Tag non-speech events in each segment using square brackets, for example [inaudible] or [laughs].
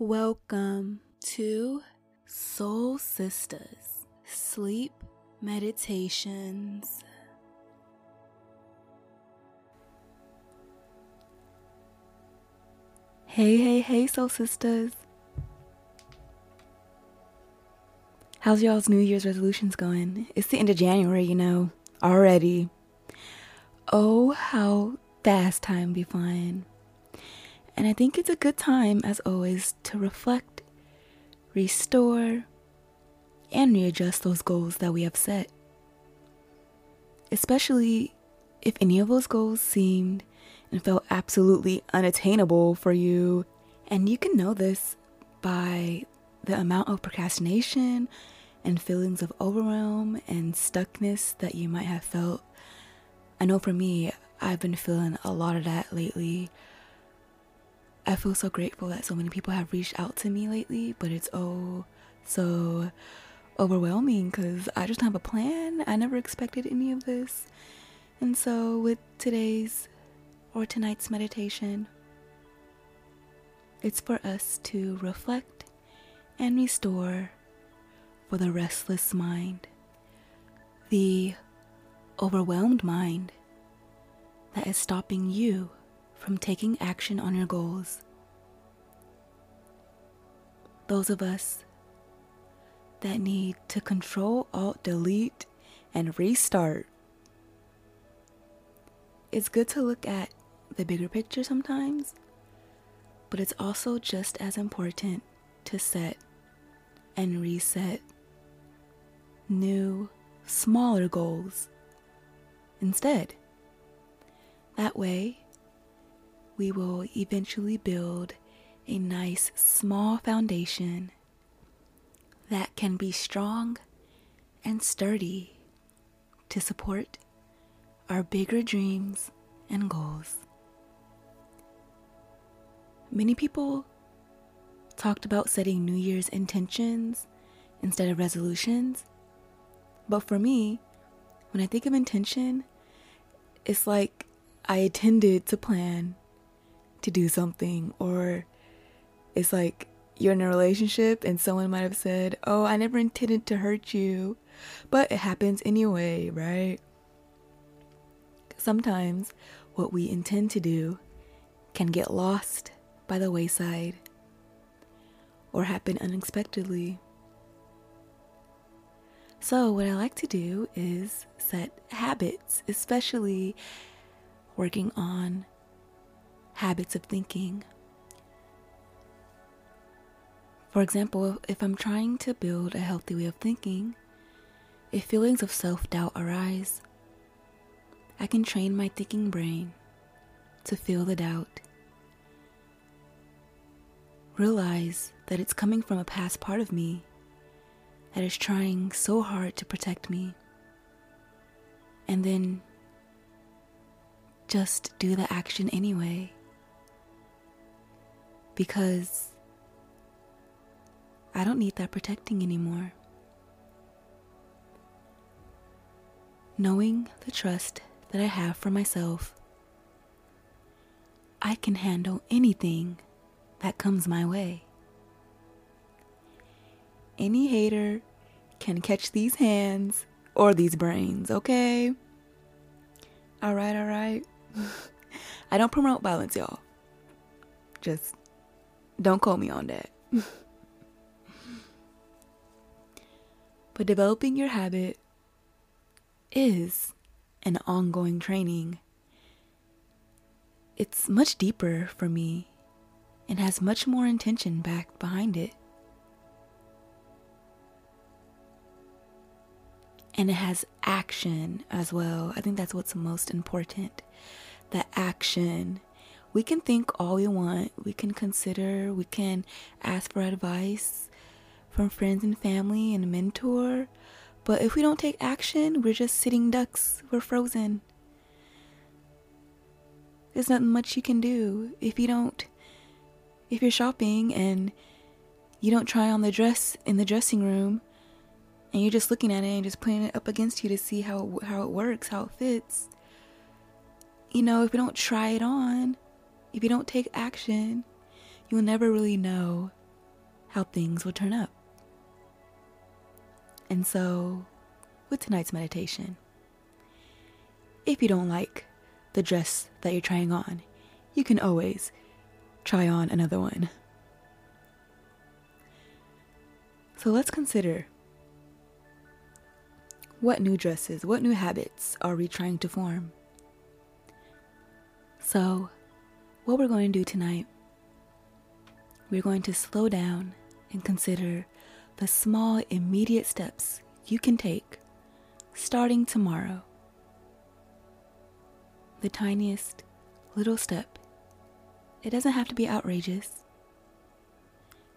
Welcome to Soul Sistas Sleep Meditations. Hey, hey, hey, Soul Sisters. How's y'all's New Year's resolutions going? It's the end of January, you know, already. Oh, how fast time be flying. And I think it's a good time, as always, to reflect, restore, and readjust those goals that we have set. Especially if any of those goals seemed and felt absolutely unattainable for you. And you can know this by the amount of procrastination and feelings of overwhelm and stuckness that you might have felt. I know for me, I've been feeling a lot of that lately. I feel so grateful that so many people have reached out to me lately, but it's oh so overwhelming because I just don't have a plan. I never expected any of this. And so, with today's or tonight's meditation, it's for us to reflect and restore for the restless mind, the overwhelmed mind that is stopping you from taking action on your goals. Those of us that need to control, alt, delete, and restart. It's good to look at the bigger picture sometimes, but it's also just as important to set and reset new, smaller goals instead. That way, we will eventually build a nice small foundation that can be strong and sturdy to support our bigger dreams and goals. Many people talked about setting New Year's intentions instead of resolutions, but for me, when I think of intention, it's like I intended to plan to do something, or it's like you're in a relationship and someone might have said, Oh, I never intended to hurt you, but it happens anyway, right? Sometimes what we intend to do can get lost by the wayside or happen unexpectedly. So, what I like to do is set habits, especially working on habits of thinking. For example, if I'm trying to build a healthy way of thinking, if feelings of self doubt arise, I can train my thinking brain to feel the doubt. Realize that it's coming from a past part of me that is trying so hard to protect me. And then just do the action anyway. Because I don't need that protecting anymore. Knowing the trust that I have for myself, I can handle anything that comes my way. Any hater can catch these hands or these brains, okay? Alright, alright. [laughs] I don't promote violence, y'all. Just don't call me on that. [laughs] but developing your habit is an ongoing training. It's much deeper for me and has much more intention back behind it. And it has action as well. I think that's what's most important. The action. We can think all we want, we can consider, we can ask for advice from friends and family and mentor. But if we don't take action, we're just sitting ducks, we're frozen. There's not much you can do if you don't if you're shopping and you don't try on the dress in the dressing room and you're just looking at it and just putting it up against you to see how how it works, how it fits. You know, if we don't try it on, if you don't take action, you'll never really know how things will turn up. And so, with tonight's meditation, if you don't like the dress that you're trying on, you can always try on another one. So let's consider what new dresses, what new habits are we trying to form? So, what we're going to do tonight, we're going to slow down and consider the small, immediate steps you can take starting tomorrow. The tiniest little step. It doesn't have to be outrageous.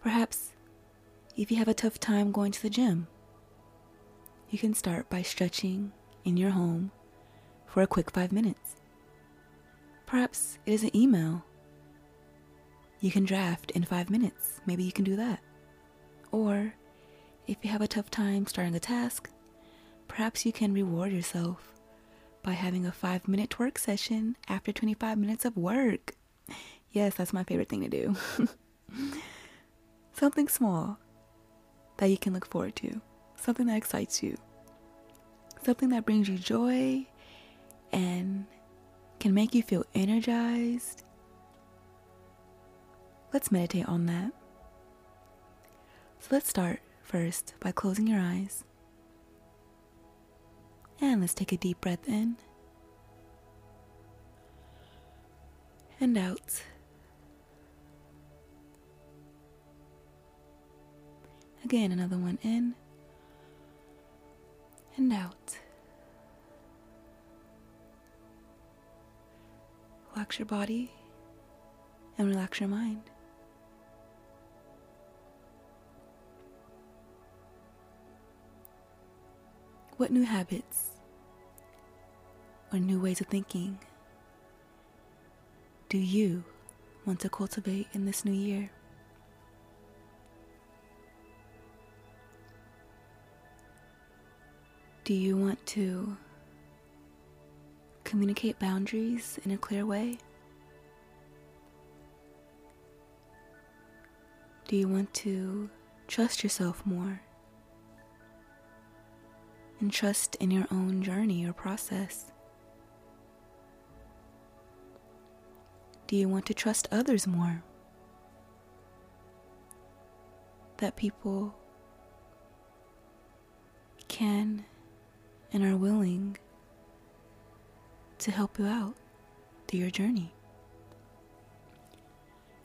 Perhaps if you have a tough time going to the gym, you can start by stretching in your home for a quick five minutes. Perhaps it is an email you can draft in five minutes. Maybe you can do that. Or if you have a tough time starting a task, perhaps you can reward yourself by having a five minute work session after 25 minutes of work. Yes, that's my favorite thing to do. [laughs] Something small that you can look forward to, something that excites you, something that brings you joy and can make you feel energized. Let's meditate on that. So let's start first by closing your eyes. And let's take a deep breath in and out. Again, another one in and out. Relax your body and relax your mind. What new habits or new ways of thinking do you want to cultivate in this new year? Do you want to communicate boundaries in a clear way? Do you want to trust yourself more? And trust in your own journey or process? Do you want to trust others more? That people can and are willing to help you out through your journey?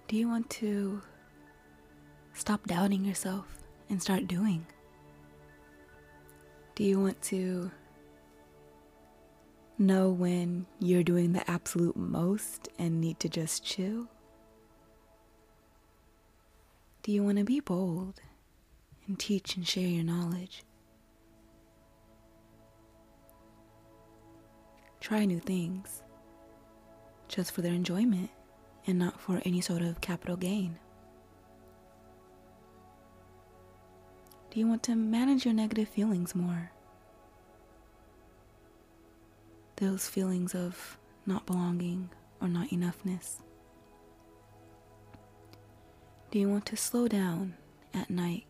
Do you want to stop doubting yourself and start doing? Do you want to know when you're doing the absolute most and need to just chill? Do you want to be bold and teach and share your knowledge? Try new things just for their enjoyment and not for any sort of capital gain? Do you want to manage your negative feelings more? Those feelings of not belonging or not enoughness? Do you want to slow down at night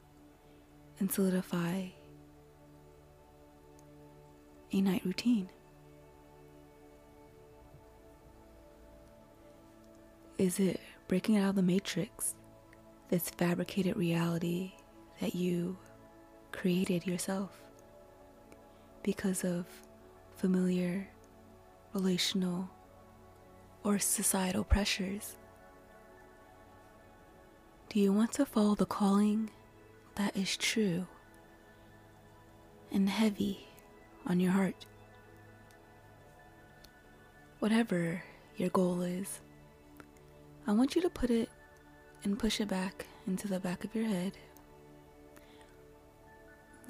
and solidify a night routine? Is it breaking out of the matrix, this fabricated reality that you created yourself because of familiar, relational, or societal pressures? Do you want to follow the calling that is true and heavy on your heart? Whatever your goal is. I want you to put it and push it back into the back of your head.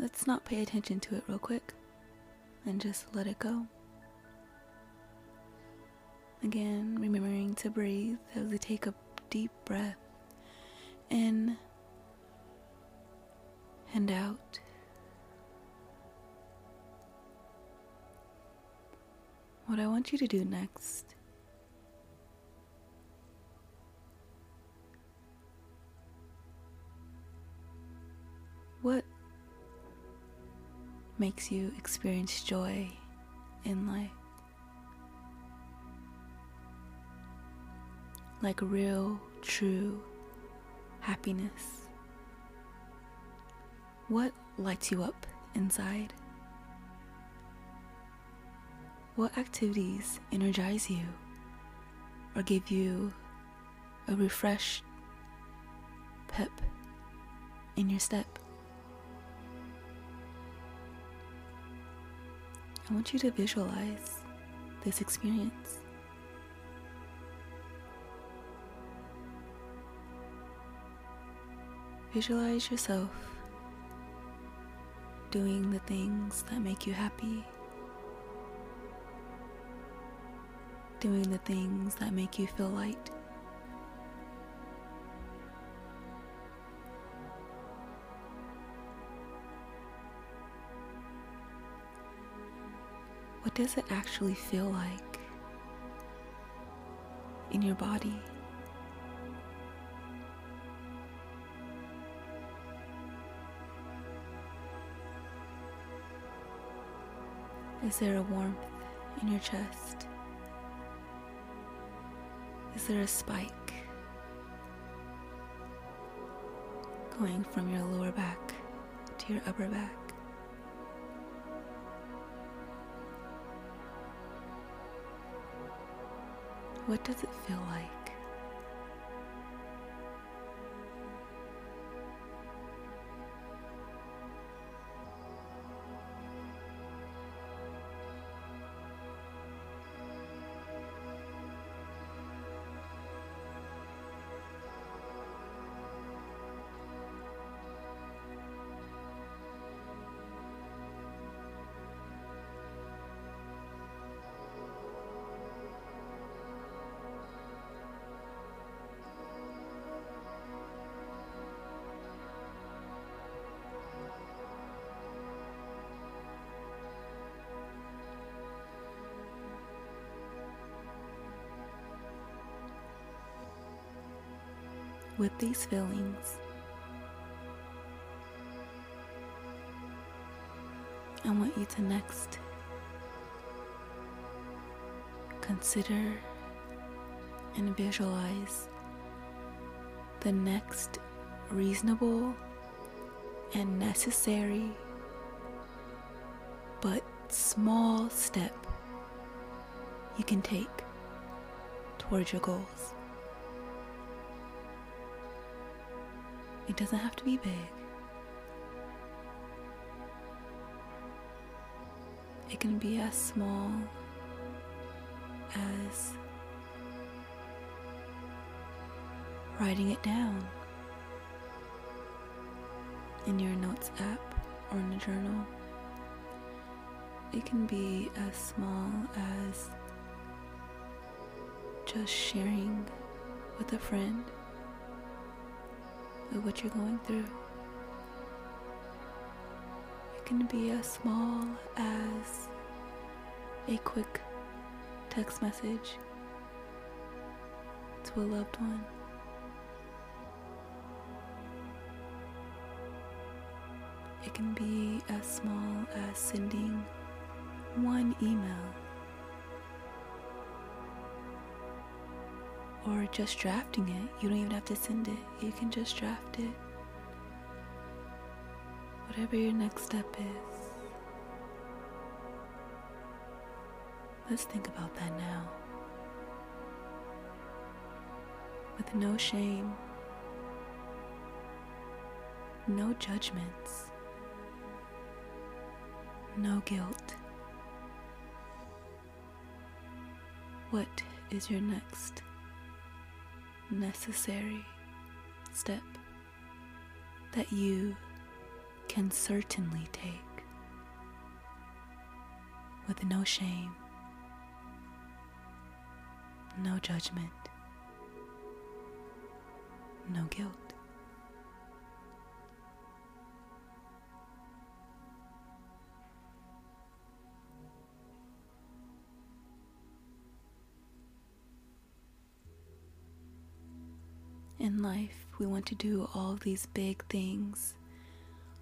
Let's not pay attention to it real quick and just let it go. Again, remembering to breathe as we take a deep breath in and out. What I want you to do next What makes you experience joy in life? Like real, true happiness. What lights you up inside? What activities energize you or give you a refreshed pep in your step? I want you to visualize this experience. Visualize yourself doing the things that make you happy, doing the things that make you feel light. What does it actually feel like in your body? Is there a warmth in your chest? Is there a spike going from your lower back to your upper back? What does it feel like? With these feelings. I want you to next consider and visualize the next reasonable and necessary but small step you can take towards your goals. It doesn't have to be big. It can be as small as writing it down in your notes app or in a journal. It can be as small as just sharing with a friend with what you're going through. It can be as small as a quick text message to a loved one. It can be as small as sending one email or just drafting it. You don't even have to send it, you can just draft it. Whatever your next step is. Let's think about that now. With no shame, no judgments, no guilt. What is your next necessary step that you can certainly take with no shame, no judgment, no guilt. In life, we want to do all these big things,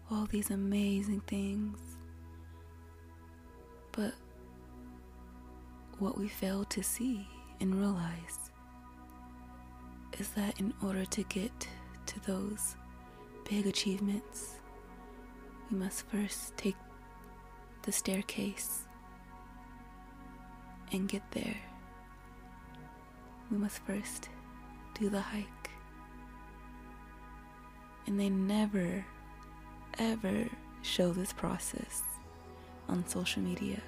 all these amazing things. But what we fail to see and realize is that in order to get to those big achievements, we must first take the staircase and get there. We must first do the hike. And they never, ever show this process on social media.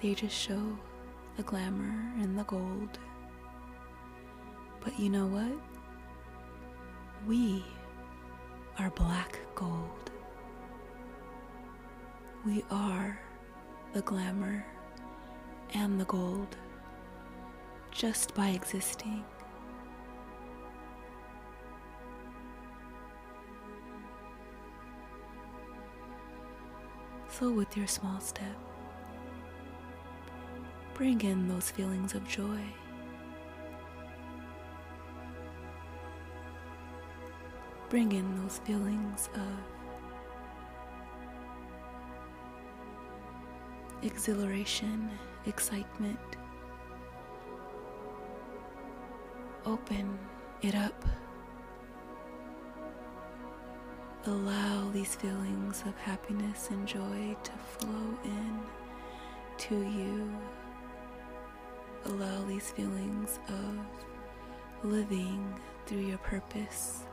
They just show the glamour and the gold. But you know what? We are black gold. We are the glamour and the gold just by existing. So, with your small step, bring in those feelings of joy. Bring in those feelings of exhilaration, excitement. Open it up. Allow these feelings of happiness and joy to flow in to you. Allow these feelings of living through your purpose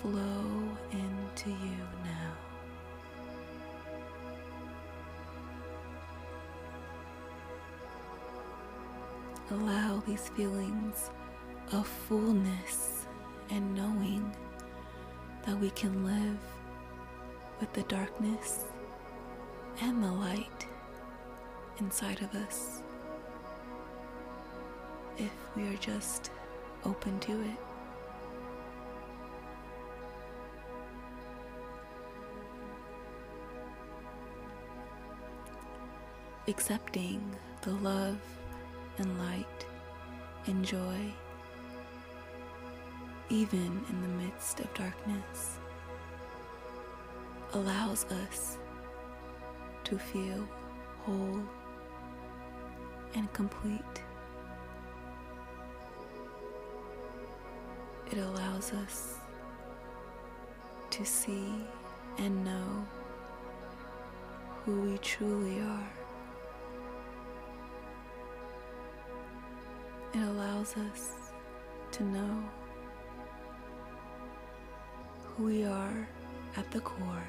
flow into you now. Allow these feelings of fullness and knowing that we can live with the darkness and the light inside of us if we are just open to it. Accepting the love and light and joy, even in the midst of darkness, allows us to feel whole and complete. It allows us to see and know who we truly are. It allows us to know who we are at the core.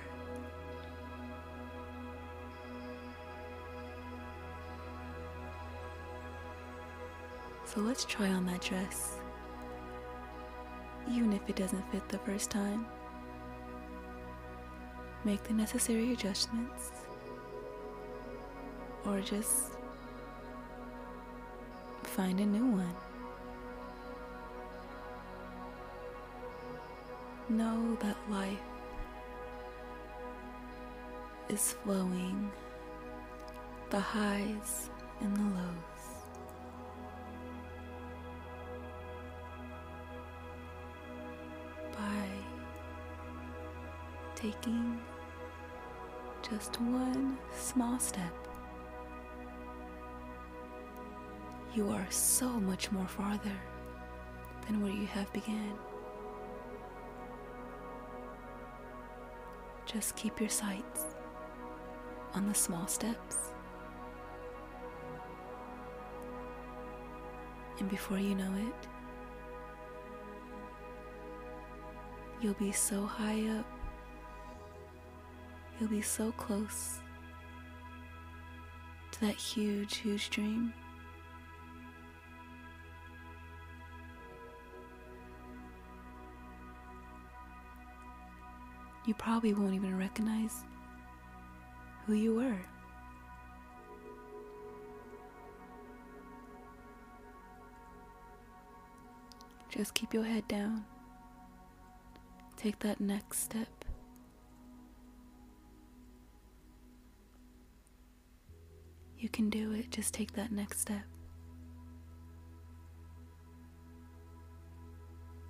So let's try on that dress, even if it doesn't fit the first time. Make the necessary adjustments, or just find a new one. Know that life is flowing, the highs and the lows. By taking just one small step you are so much more farther than where you have began. Just keep your sights on the small steps. And before you know it, you'll be so high up, you'll be so close to that huge, huge dream. you probably won't even recognize who you were. Just keep your head down. Take that next step. You can do it, just take that next step.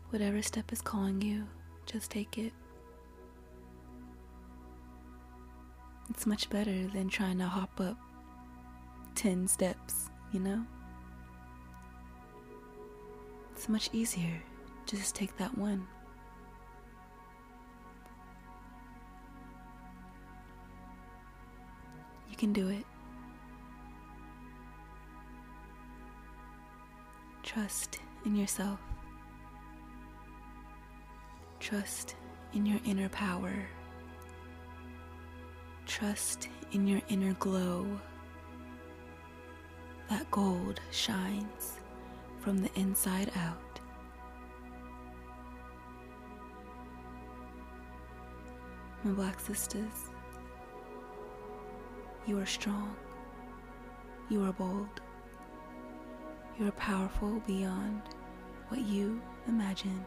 Whatever step is calling you, just take it. It's much better than trying to hop up 10 steps, you know? It's much easier to just take that one. You can do it. Trust in yourself. Trust in your inner power. Trust in your inner glow. That gold shines from the inside out. My black sisters, you are strong. You are bold. You are powerful beyond what you imagine.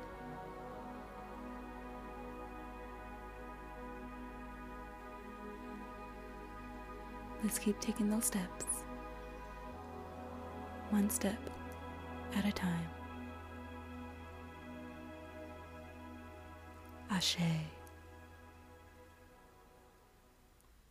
Let's keep taking those steps, one step at a time. Asé.